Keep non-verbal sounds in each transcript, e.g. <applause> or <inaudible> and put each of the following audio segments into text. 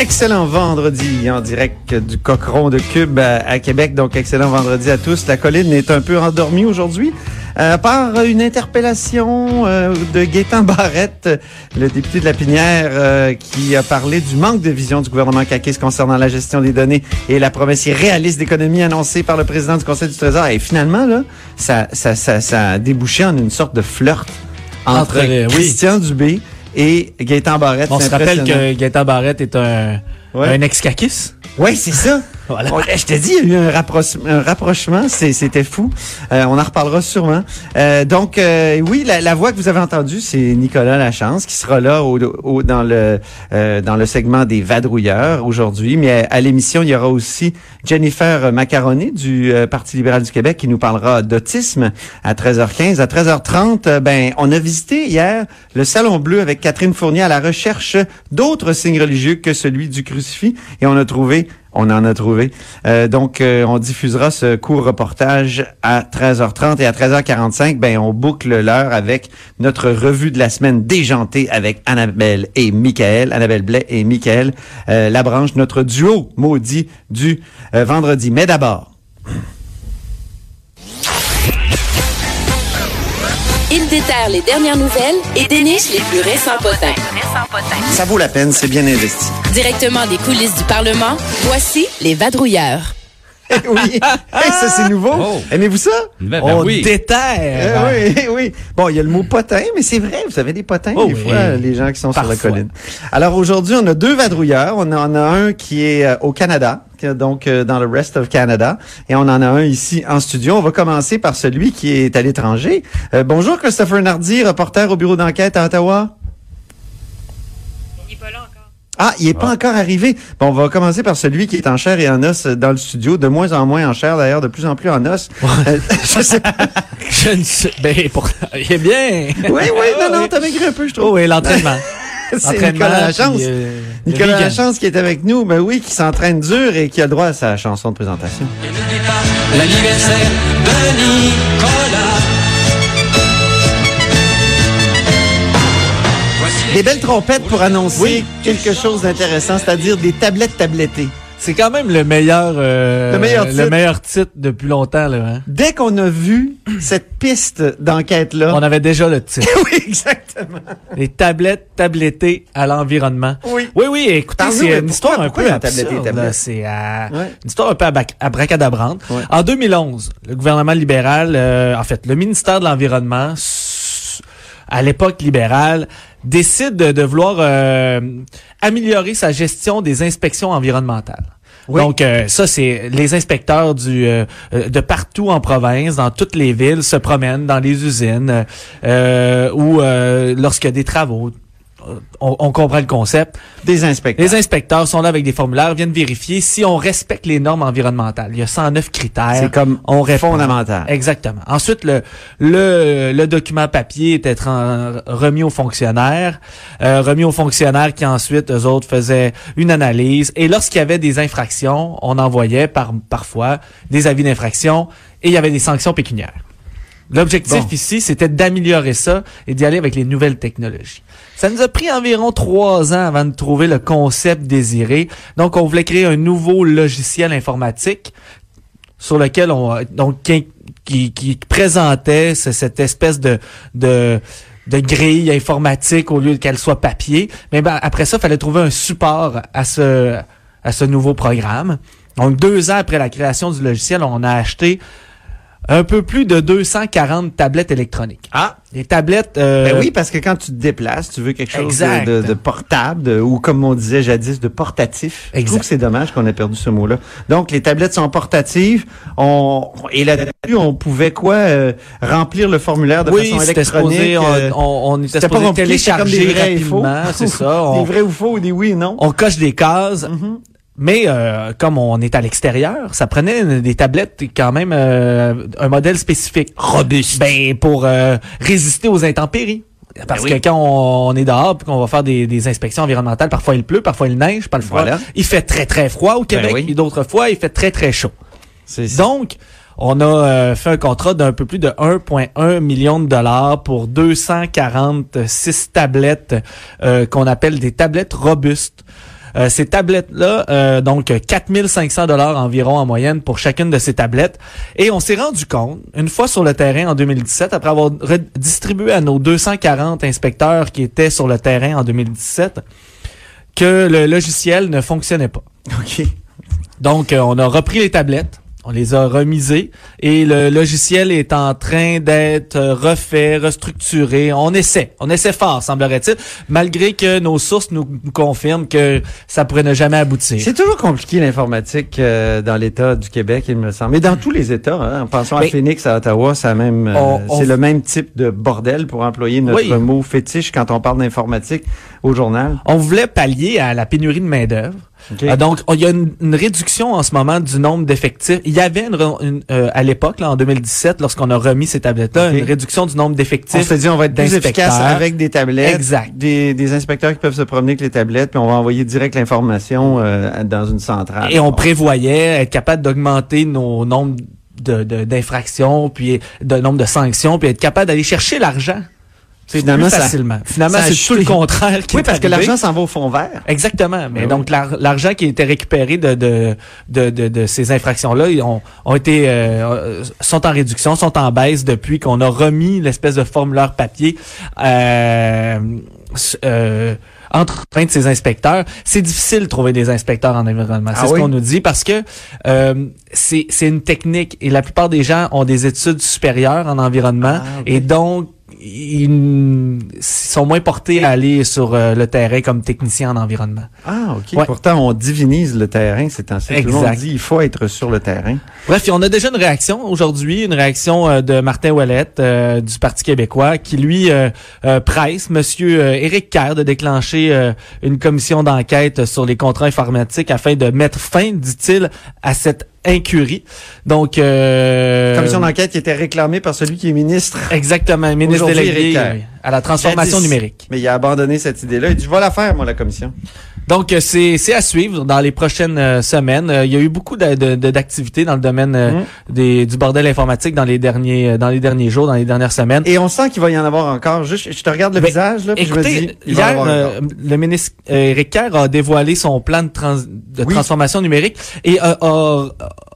Excellent vendredi en direct du Cochon de Cube à, à Québec. Donc, excellent vendredi à tous. La colline est un peu endormie aujourd'hui. Euh, par une interpellation euh, de Gaétan Barrette, le député de la Pinière, euh, qui a parlé du manque de vision du gouvernement caquiste concernant la gestion des données et la promesse irréaliste d'économie annoncée par le président du Conseil du Trésor. Et finalement, là, ça, ça, ça, ça a débouché en une sorte de flirt entre, Entre, oui. Christian Dubé et Gaétan Barrette. On se rappelle que Gaëtan Barrette est un, Ouais. un ex-caquis. Oui, c'est ça. Voilà. On- je te dis, il y a eu un, rapproche- un rapprochement, c'était fou. Euh, on en reparlera sûrement. Euh, donc, euh, oui, la, la voix que vous avez entendue, c'est Nicolas Lachance qui sera là au, au- dans le euh, dans le segment des vadrouilleurs aujourd'hui. Mais à, à l'émission, il y aura aussi Jennifer Macaroni du euh, Parti libéral du Québec qui nous parlera d'autisme à 13h15. À 13h30, euh, ben, on a visité hier le Salon Bleu avec Catherine Fournier à la recherche d'autres signes religieux que celui du crucifix et on a trouvé on en a trouvé. Euh, donc, euh, on diffusera ce court reportage à 13h30 et à 13h45, ben, on boucle l'heure avec notre revue de la semaine déjantée avec Annabelle et Michael, Annabelle Blais et Michael euh, Labranche, notre duo maudit du euh, vendredi. Mais d'abord, déterre les dernières nouvelles et déniche les plus récents potins. ça vaut la peine, c'est bien investi. Directement des coulisses du Parlement, voici les vadrouilleurs. oui, Hey, <laughs> ça c'est nouveau. Oh. Aimez-vous ça? Ben, ben On oui. déterre. Euh, oui, oui. Bon, il y a le mot potin, mais c'est vrai, vous avez des potins Oh des oui. fois, les gens qui sont sur la colline. Alors aujourd'hui, on a deux vadrouilleurs. On en a un qui est euh, au Canada, donc euh, dans le rest of Canada, et on en a un ici en studio. On va commencer par celui qui est à l'étranger. Euh, bonjour Christopher Nardi, reporter au bureau d'enquête à Ottawa. Ah, il est pas encore arrivé. Bon, on va commencer par celui qui est en chair et en os euh, dans le studio, de moins en moins en chair d'ailleurs, de plus en plus en os. Euh, <laughs> je sais pas. <laughs> Je ne sais. Ben, pour... il est bien. Oui, oui, non, non, t'as maigri un peu, je trouve. Oh, et l'entraînement. <laughs> C'est Nicolas Lachance. euh, Nicolas vegan. Lachance qui est avec nous, ben oui, qui s'entraîne dur et qui a le droit à sa chanson de présentation. L'anniversaire de Nicolas. Des belles trompettes pour annoncer Oui. quelque chose d'intéressant, c'est-à-dire des tablettes tablettées. C'est quand même le meilleur, euh, Le meilleur titre. le meilleur titre depuis longtemps, là. Hein? Dès qu'on a vu cette piste d'enquête-là. On avait déjà le <laughs> titre. Oui, exactement. Les tablettes tablettées à l'environnement. Oui. Oui, oui, écoutez, c'est une histoire un peu absurde. C'est euh, Ouais. une histoire un peu abracadabrante. Ouais. En 2011, le gouvernement libéral, euh, en fait, le ministère de l'Environnement, à l'époque libérale, décide de, de vouloir euh, améliorer sa gestion des inspections environnementales. Oui. Donc euh, ça c'est les inspecteurs du euh, euh, de partout en province, dans toutes les villes, se promènent dans les usines euh, ou euh, lorsqu'il y a des travaux. Euh, On, on comprend le concept. Des inspecteurs. Les inspecteurs sont là avec des formulaires, viennent vérifier si on respecte les normes environnementales. Il y a 109 critères. C'est comme on répond. fondamental. Exactement. Ensuite, le, le, le document papier était remis aux fonctionnaires, euh, remis aux fonctionnaires qui ensuite, eux autres, faisaient une analyse. Et lorsqu'il y avait des infractions, on envoyait par, parfois des avis d'infraction et il y avait des sanctions pécuniaires. L'objectif Bon. ici, c'était d'améliorer ça et d'y aller avec les nouvelles technologies. Ça nous a pris environ trois ans avant de trouver le concept désiré. Donc, on voulait créer un nouveau logiciel informatique sur lequel on donc qui, qui, qui présentait ce- cette espèce de de de grille informatique au lieu qu'elle soit papier. Mais ben, après ça, il fallait trouver un support à ce à ce nouveau programme. Donc deux ans après la création du logiciel, on a acheté un peu plus de 240 tablettes électroniques. Ah, Les tablettes euh, ben oui, parce que quand tu te déplaces, tu veux quelque chose de, Exact. de- de portable, de- ou comme on disait jadis, de portatif. Je trouve Exact. que c'est dommage qu'on ait perdu ce mot-là. Donc, les tablettes sont portatives. On, et là-dessus, on pouvait quoi euh, remplir le formulaire de oui, façon électronique. supposé, euh, on, on, était supposé comme télécharger des rapidement, c'est ça. <laughs> des vrais ou faux, des oui et non. on coche des cases. Mhm. Mais euh, comme on est à l'extérieur, ça prenait des tablettes quand même euh, un modèle spécifique. Robuste. Ben pour euh, résister aux intempéries. Parce Ben oui. que quand on, on est dehors qu'on va faire des, des inspections environnementales, parfois il pleut, parfois il neige, parfois Voilà. il fait très très froid au Québec, oui. et d'autres fois il fait très très chaud. C'est Donc, on a euh, fait un contrat d'un peu plus de 1,1 million de dollars pour 246 tablettes euh, qu'on appelle des tablettes robustes. Euh, ces tablettes-là, euh, donc 4500 dollars environ en moyenne pour chacune de ces tablettes. Et on s'est rendu compte, une fois sur le terrain en 2017, après avoir distribué à nos 240 inspecteurs qui étaient sur le terrain en 2017, que le logiciel ne fonctionnait pas. <laughs> OK. Donc, euh, on a repris les tablettes, on les a remisées et le logiciel est en train d'être refait, restructuré. On essaie, on essaie fort, semblerait-il, malgré que nos sources nous, confirment que ça pourrait ne jamais aboutir. C'est toujours compliqué l'informatique euh, dans l'État du Québec, il me semble. Mais dans tous les États, hein, en pensant à Phoenix, à Ottawa, ça même, euh, c'est le même type de bordel pour employer notre Oui. mot fétiche quand on parle d'informatique au journal. On voulait pallier à la pénurie de main-d'œuvre. OK. Euh, donc, il y a une, une réduction en ce moment du nombre d'effectifs. Il y avait une, une, euh, à l'époque, là, en 2017, lorsqu'on a remis ces tablettes-là, une réduction du nombre on d'effectifs. s'est dit on va être plus efficace avec des tablettes, Exact. Des, des inspecteurs qui peuvent se promener avec les tablettes, puis on va envoyer direct l'information euh, dans une centrale. Et on prévoyait être capable d'augmenter nos nombres de de- d'infractions, puis de nombre de sanctions, puis être capable d'aller chercher l'argent. C'est Finalement, ça- facilement. C'est tout le contraire qui Oui, est parce que l'argent s'en va au fond vert. Exactement. Mais Ben donc l'ar- l'argent qui était récupéré de de de, de, de ces infractions-là, ils ont, ont été euh, sont en réduction, sont en baisse depuis qu'on a remis l'espèce de formulaire papier euh, euh, entre mains de ces inspecteurs. C'est difficile de trouver des inspecteurs en environnement. C'est Ah ce oui? qu'on nous dit parce que euh, c'est c'est une technique et la plupart des gens ont des études supérieures en environnement Ah, et donc ils sont moins portés à aller sur euh, le terrain comme technicien en environnement. Ah, OK. Ouais. Pourtant, on divinise le terrain ces temps-ci. Tout le monde dit il faut être sur le terrain. Bref, on a déjà une réaction aujourd'hui, une réaction euh, de Martin Ouellette euh, du Parti québécois qui lui presse Monsieur Éric Kerr de déclencher une commission d'enquête sur les contrats informatiques afin de mettre fin, dit-il, à cette incurie. Donc, euh, Commission d'enquête qui était réclamée par celui qui est ministre. exactement, ministre Aujourd'hui, délégué à la transformation Jadis. numérique. Mais il a abandonné cette idée-là. Il dit, je vais la faire, moi, la commission. Donc, euh, c'est c'est à suivre dans les prochaines euh, semaines. Euh, il y a eu beaucoup de- de- de- d'activités dans le domaine euh, Mhm. des, du bordel informatique dans les derniers dans les derniers jours, dans les dernières semaines. Et on sent qu'il va y en avoir encore. Juste, je te regarde le Ben, visage, là, puis je me dis, il va y en hier, avoir le ministre Éric Kerr a dévoilé son plan de, trans- de Oui. transformation numérique et a, a-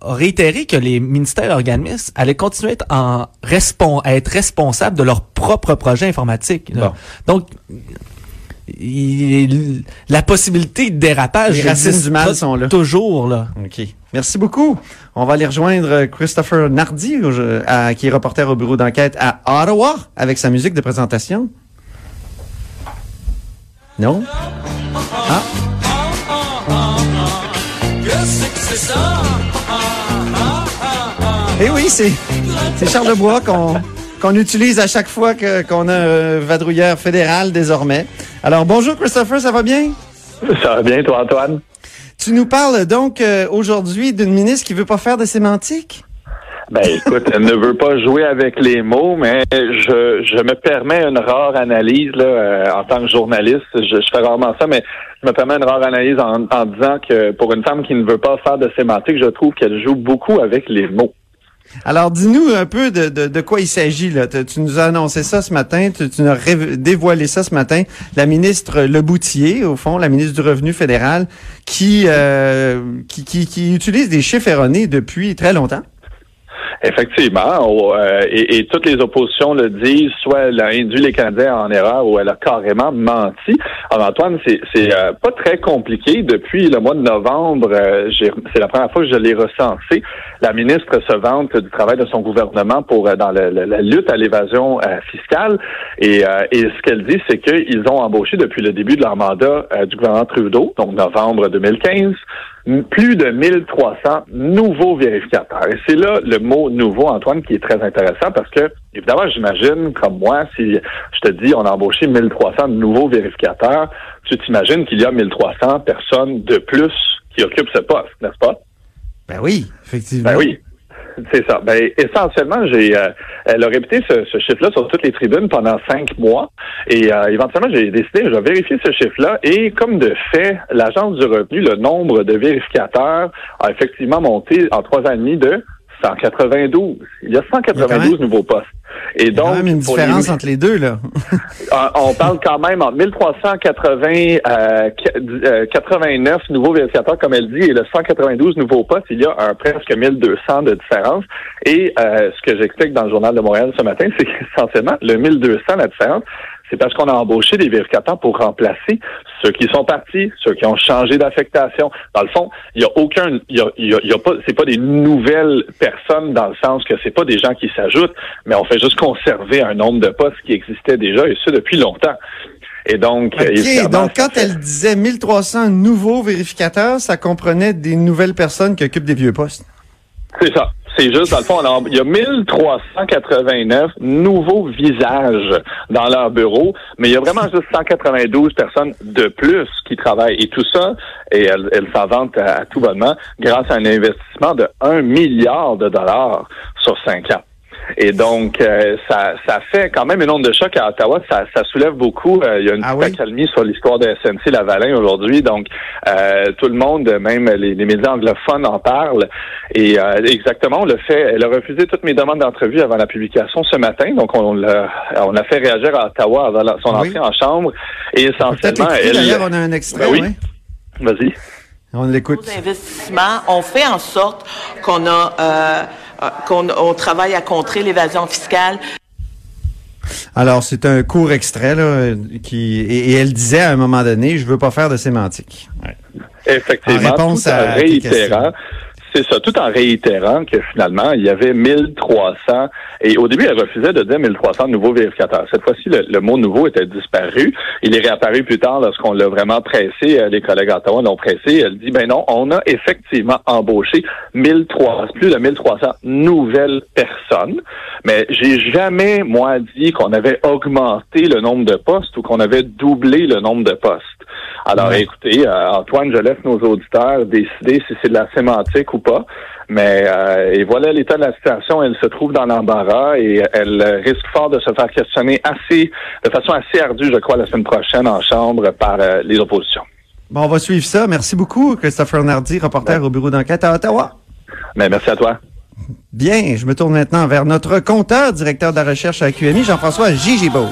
a réitéré que les ministères et organismes allaient continuer à être, en respon- à être responsables de leur propre projet informatique. Donc, il- la possibilité de dérapage Les racines du mal sont là. toujours là. OK. Merci beaucoup. On va aller rejoindre Christopher Nardi, à- qui est reporter au bureau d'enquête à Ottawa, avec sa musique de présentation. Non? Ah. Eh oui, c'est c'est Charles Bois qu'on qu'on utilise à chaque fois que qu'on a un vadrouilleur fédéral désormais. Alors bonjour Christopher, ça va bien? Ça va bien, toi, Antoine? Tu nous parles donc euh, aujourd'hui d'une ministre qui veut pas faire de sémantique? Ben, écoute, elle ne veut pas jouer avec les mots, mais je, je me permets une rare analyse là, euh, en tant que journaliste. Je, je fais rarement ça, mais je me permets une rare analyse en, en disant que pour une femme qui ne veut pas faire de sémantique, je trouve qu'elle joue beaucoup avec les mots. Alors, dis-nous un peu de, de, de quoi il s'agit. là. Tu tu nous as annoncé ça ce matin, tu, tu nous as dévoilé ça ce matin. La ministre Leboutier, au fond, la ministre du Revenu fédéral, qui, euh, qui, qui, qui utilise des chiffres erronés depuis très longtemps. Effectivement, euh, et, et toutes les oppositions le disent, soit elle a induit les Canadiens en erreur ou elle a carrément menti. Alors Antoine, c'est euh, pas très compliqué. Depuis le mois de novembre, euh, c'est la première fois que je l'ai recensé. La ministre se vante du travail de son gouvernement pour euh, dans le- la lutte à l'évasion euh, fiscale. Et, euh, et ce qu'elle dit, c'est qu'ils ont embauché depuis le début de leur mandat du gouvernement Trudeau, donc novembre 2015, m- plus de 1300 nouveaux vérificateurs. Et c'est là le mot nouveau, Antoine, qui est très intéressant parce que, évidemment, j'imagine, comme moi, si je te dis on a embauché 1300 nouveaux vérificateurs, tu t'imagines qu'il y a 1300 personnes de plus qui occupe ce poste, n'est-ce pas? Ben oui, effectivement. Ben oui. <laughs> C'est ça. Ben, essentiellement, j'ai, euh, elle a répété ce, ce chiffre-là sur toutes les tribunes pendant cinq mois. Et euh, éventuellement, j'ai décidé, je vais vérifier ce chiffre-là. Et comme de fait, l'Agence du revenu, le nombre de vérificateurs a effectivement monté en trois ans et demi de 192. Il y a 192 nouveaux postes. Et Il y a quand donc, même une les- différence entre les deux, là. euh, <laughs> on parle quand même en 1380, euh, euh, 89 nouveaux vérificateurs, comme elle dit, et le 192 nouveaux postes, il y a un presque 1200 de différence. Et euh, ce que j'explique dans le journal de Montréal ce matin, c'est <laughs> qu'essentiellement, le 1200, la différence, c'est parce qu'on a embauché des vérificateurs pour remplacer ceux qui sont partis, ceux qui ont changé d'affectation. Dans le fond, il y a aucun, il y a, il y a- il y a pas, c'est pas des nouvelles personnes dans le sens que c'est pas des gens qui s'ajoutent, mais on fait juste conserver un nombre de postes qui existaient déjà et ce depuis longtemps. Et donc, OK, évidemment, donc quand elle disait 1300 nouveaux vérificateurs, ça comprenait des nouvelles personnes qui occupent des vieux postes. C'est ça. C'est juste, dans le fond, il y a 1389 nouveaux visages dans leur bureau, mais il y a vraiment juste 192 personnes de plus qui travaillent. Et tout ça, et elle, elle s'en à, à tout bonnement, grâce à un investissement de 1 milliard de dollars sur cinq ans. Et donc, euh, ça, ça fait quand même une onde de choc à Ottawa. Ça, ça soulève beaucoup. Euh, il y a une Ah petite oui? accalmie sur l'histoire de SNC Lavalin aujourd'hui. Donc, euh, tout le monde, même les, les médias anglophones en parlent. Et euh, exactement, on le fait. Elle a refusé toutes mes demandes d'entrevue avant la publication ce matin. Donc, on l'a, on a fait réagir à Ottawa avant la- son Oui. entrée en chambre. Et essentiellement, elle... d'ailleurs, on a un extrait, Ben oui. oui. Vas-y. On l'écoute. Nos investissements ont fait en sorte qu'on a euh, qu'on on travaille à contrer l'évasion fiscale. Alors, c'est un court extrait, là, qui, et, et elle disait à un moment donné, je veux pas faire de sémantique. Ouais. Effectivement, En réponse tout à tes réitérant. C'est ça, tout en réitérant que finalement, il y avait 1300, et au début, elle refusait de dire 1300 nouveaux vérificateurs. Cette fois-ci, le, le mot nouveau était disparu. Il est réapparu plus tard lorsqu'on l'a vraiment pressé, euh, les collègues à Ottawa l'ont pressé. Elle dit, ben non, on a effectivement embauché 1300, plus de 1300 nouvelles personnes, mais j'ai jamais, moi, dit qu'on avait augmenté le nombre de postes ou qu'on avait doublé le nombre de postes. Alors, Ouais. écoutez, euh, Antoine, je laisse nos auditeurs décider si c'est de la sémantique ou pas. Mais euh, et voilà l'état de la situation. Elle se trouve dans l'embarras et elle risque fort de se faire questionner assez, de façon assez ardue, je crois, la semaine prochaine en chambre par euh, les oppositions. Bon, on va suivre ça. Merci beaucoup, Christopher Nardi, reporter au bureau d'enquête à Ottawa. Mais merci à toi. Bien, je me tourne maintenant vers notre compteur, directeur de la recherche à QMI, Jean-François Gigibaud.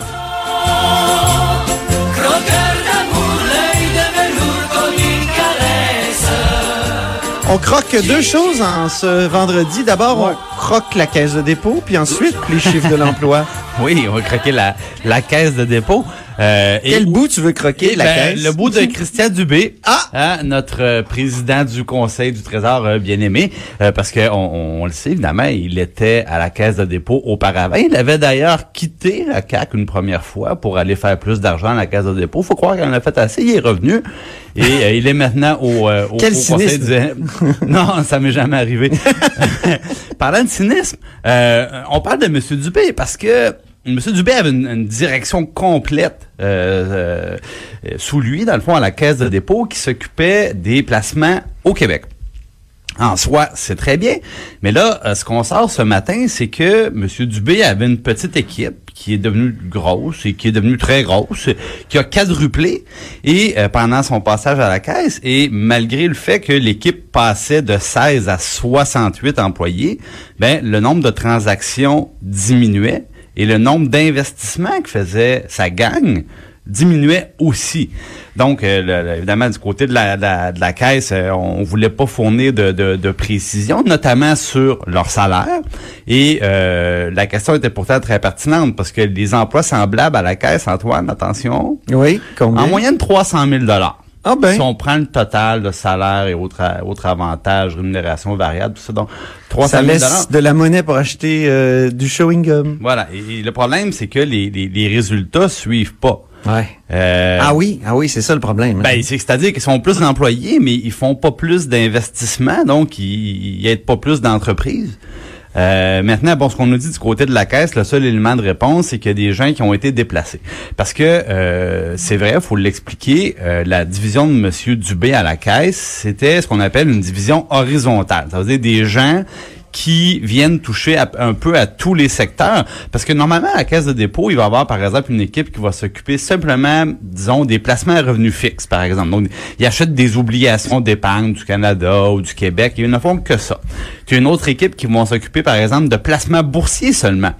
On croque deux choses en ce vendredi. D'abord, on croque la caisse de dépôt, puis ensuite les chiffres de l'emploi. <laughs> Oui, on va croquer la, la caisse de dépôt. Euh, et- Quel bout tu veux croquer, et la ben, caisse? Le bout de <laughs> Christian Dubé, Ah! hein, notre euh, président du Conseil du Trésor euh, bien-aimé, euh, parce que on, on le sait, évidemment, il était à la caisse de dépôt auparavant. Il avait d'ailleurs quitté la CAC une première fois pour aller faire plus d'argent à la caisse de dépôt. faut croire qu'il en a fait assez. Il est revenu et euh, il est maintenant au, euh, au, Quel au Conseil cynisme. du... <laughs> Non, ça m'est jamais arrivé. <laughs> Parlant de cynisme, euh, on parle de M. Dubé parce que M. Dubé avait une, une direction complète euh, sous lui, dans le fond, à la caisse de dépôt, qui s'occupait des placements au Québec. En soi, c'est très bien. Mais là, ce qu'on sort ce matin, c'est que M. Dubé avait une petite équipe qui est devenue grosse et qui est devenue très grosse, qui a quadruplé et euh, pendant son passage à la caisse. Et malgré le fait que l'équipe passait de 16 à 68 employés, ben le nombre de transactions diminuait et le nombre d'investissements que faisait sa gang diminuait aussi. Donc, euh, le- le- évidemment, du côté de la, de la, de la caisse, euh, on voulait pas fournir de, de, de précision, notamment sur leur salaire. Et euh, la question était pourtant très pertinente parce que les emplois semblables à la caisse, Antoine, attention, Oui, combien? en moyenne 300 000 Ah ben. Si on prend le total de salaire et autres, autres avantages, rémunération variable, tout ça, donc 300 Ça 000 laisse de la monnaie pour acheter euh, du chewing gum. Voilà. Et, et le problème, c'est que les, les, les résultats suivent pas. Ouais. Euh, Ah oui, ah oui, c'est ça le problème. hein. Ben, c'est- c'est-à-dire qu'ils sont plus d'employés, mais ils font pas plus d'investissements, donc ils, ils aident pas plus d'entreprises. Euh, maintenant, bon, ce qu'on nous dit du côté de la caisse, le seul élément de réponse, c'est qu'il y a des gens qui ont été déplacés. Parce que euh, c'est vrai, il faut l'expliquer, euh, la division de Monsieur Dubé à la caisse, c'était ce qu'on appelle une division horizontale. Ça veut dire des gens qui viennent toucher un peu à tous les secteurs. Parce que normalement, à la caisse de dépôt, il va y avoir, par exemple, une équipe qui va s'occuper simplement, disons, des placements à revenus fixes, par exemple. Donc, ils achètent des obligations d'épargne du Canada ou du Québec. Ils ne font que ça. Tu as une autre équipe qui vont s'occuper, par exemple, de placements boursiers seulement.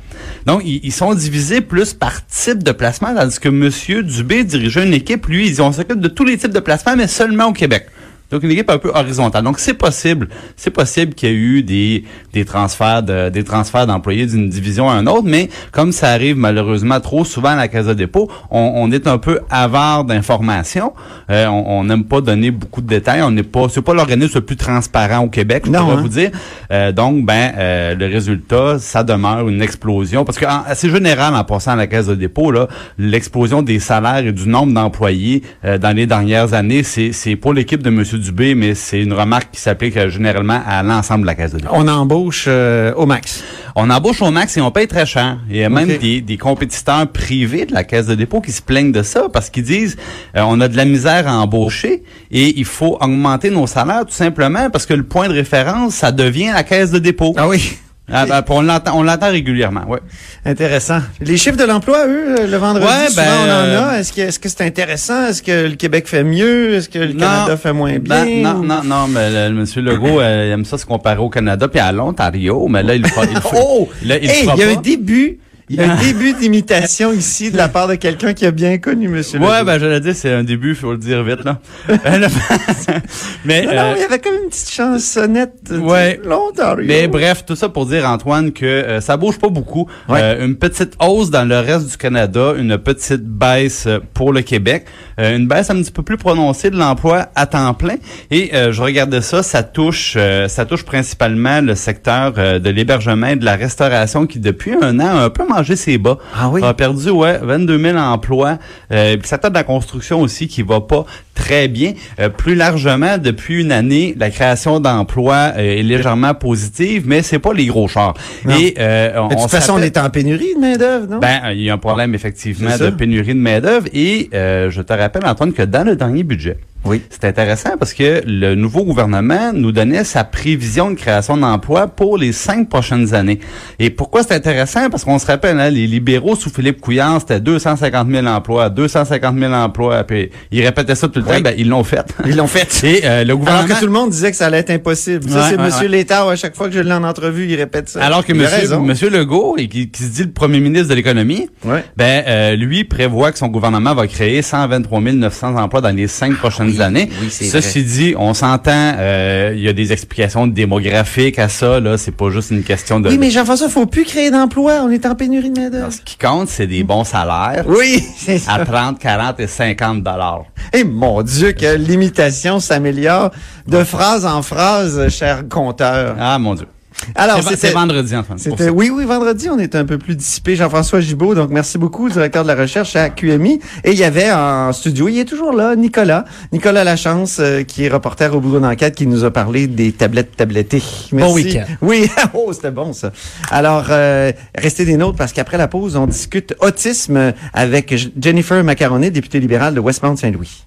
Donc, ils, sont divisés plus par type de placement, tandis que Monsieur Dubé dirigeait une équipe, lui, ils on s'occupe de tous les types de placements, mais seulement au Québec. Donc une équipe un peu horizontale. Donc c'est possible, c'est possible qu'il y ait eu des des transferts de des transferts d'employés d'une division à une autre, mais comme ça arrive malheureusement trop souvent à la Caisse de dépôt, on, on est un peu avare d'informations. Euh, on n'aime pas donner beaucoup de détails. On n'est pas c'est pas l'organisme le plus transparent au Québec, je Non, pourrais hein? vous dire. Euh, donc ben euh, le résultat, ça demeure une explosion parce que c'est général en passant à la Caisse de dépôt là, l'explosion des salaires et du nombre d'employés euh, dans les dernières années, c'est c'est pour l'équipe de Monsieur Dubé, mais c'est une remarque qui s'applique euh, généralement à l'ensemble de la Caisse de dépôt. On embauche euh, au max. On embauche au max et on paye très cher. Il y a même des, des compétiteurs privés de la caisse de dépôt qui se plaignent de ça parce qu'ils disent euh, on a de la misère à embaucher et il faut augmenter nos salaires tout simplement parce que le point de référence, ça devient la caisse de dépôt. Ah oui. Ah, ben, on l'entend, on l'entend régulièrement, ouais. Intéressant. Les chiffres de l'emploi, eux, euh, le vendredi, Ouais, souvent, ben, on en euh, a. Est-ce que est-ce que c'est intéressant? Est-ce que le Québec fait mieux? Est-ce que le Canada fait moins bien? Ben, non, non, non, mais le, le monsieur Legault <clears throat> euh, il aime ça se comparer au Canada puis à l'Ontario, mais là il le fera- il le <laughs> Oh! là, il le Hey, fera il y a pas. un début, il y a un <laughs> début d'imitation ici de la part de quelqu'un qui a bien connu Monsieur Ouais, Legault. ben j'allais dire c'est un début, faut le dire vite là. <laughs> Euh, <laughs> mais Non, euh, il y avait comme une petite chansonnette. de Ouais. L'Ontario. Mais bref, tout ça pour dire, Antoine, que euh, ça bouge pas beaucoup. Ouais. Euh, une petite hausse dans le reste du Canada, une petite baisse euh, pour le Québec, euh, une baisse un petit peu plus prononcée de l'emploi à temps plein. Et euh, je regardais ça, ça touche, euh, ça touche principalement le secteur euh, de l'hébergement et de la restauration qui depuis un an a un peu mangé ses bas. Ah oui? A perdu ouais 22 000 emplois. Euh, puis secteur de la construction aussi qui va pas très bien. Euh, plus largement, depuis une année, la création d'emplois euh, est légèrement positive, mais c'est pas les gros chars. Non. Et euh, on, de toute on façon, on est en pénurie de main-d'œuvre, non? ben, il y a un problème effectivement C'est de ça. pénurie de main-d'œuvre et euh, je te rappelle Antoine que dans le dernier budget, Oui. c'est intéressant parce que le nouveau gouvernement nous donnait sa prévision de création d'emplois pour les cinq prochaines années. Et pourquoi c'est intéressant? Parce qu'on se rappelle, hein, les libéraux sous Philippe Couillard, c'était 250 000 emplois, 250 000 emplois. Puis ils répétaient ça tout le Oui. temps. Ben, ils l'ont fait. Ils l'ont fait. <laughs> Et euh, le Alors gouvernement. que tout le monde disait que ça allait être impossible. Ça, c'est ouais, Monsieur ouais. Létard, à chaque fois que je l'ai en entrevue, il répète ça. Alors que Il monsieur, Legault, et qui, qui se dit le premier ministre de l'économie, ben euh, lui prévoit que son gouvernement va créer 123 900 emplois dans les cinq prochaines années. oui, c'est Ceci dit, on s'entend, euh, il y a des explications démographiques à ça. Là, c'est pas juste une question de. Oui, mais Jean-François, faut plus créer d'emplois. On est en pénurie de main-d'œuvre. Ce qui compte, c'est des bons salaires. Oui, c'est ça. À 30, 40 et 50 dollars. Eh mon Dieu, que l'imitation s'améliore de phrase en phrase, cher compteur. Ah mon Dieu. Alors, c'était... vendredi, Antoine. C'était, oui, oui, vendredi, on est un peu plus dissipé. Jean-François Gibault, donc merci beaucoup, directeur de la recherche à QMI. Et il y avait en studio, il est toujours là, Nicolas. Nicolas Lachance, euh, qui est reporter au bureau d'enquête, qui nous a parlé des tablettes tablettées. Merci. week-end. Oui, <laughs> oh, c'était bon ça. Alors, euh, restez des nôtres parce qu'après la pause, on discute autisme avec Jennifer Macaroni, députée libérale de Westmount-Saint-Louis.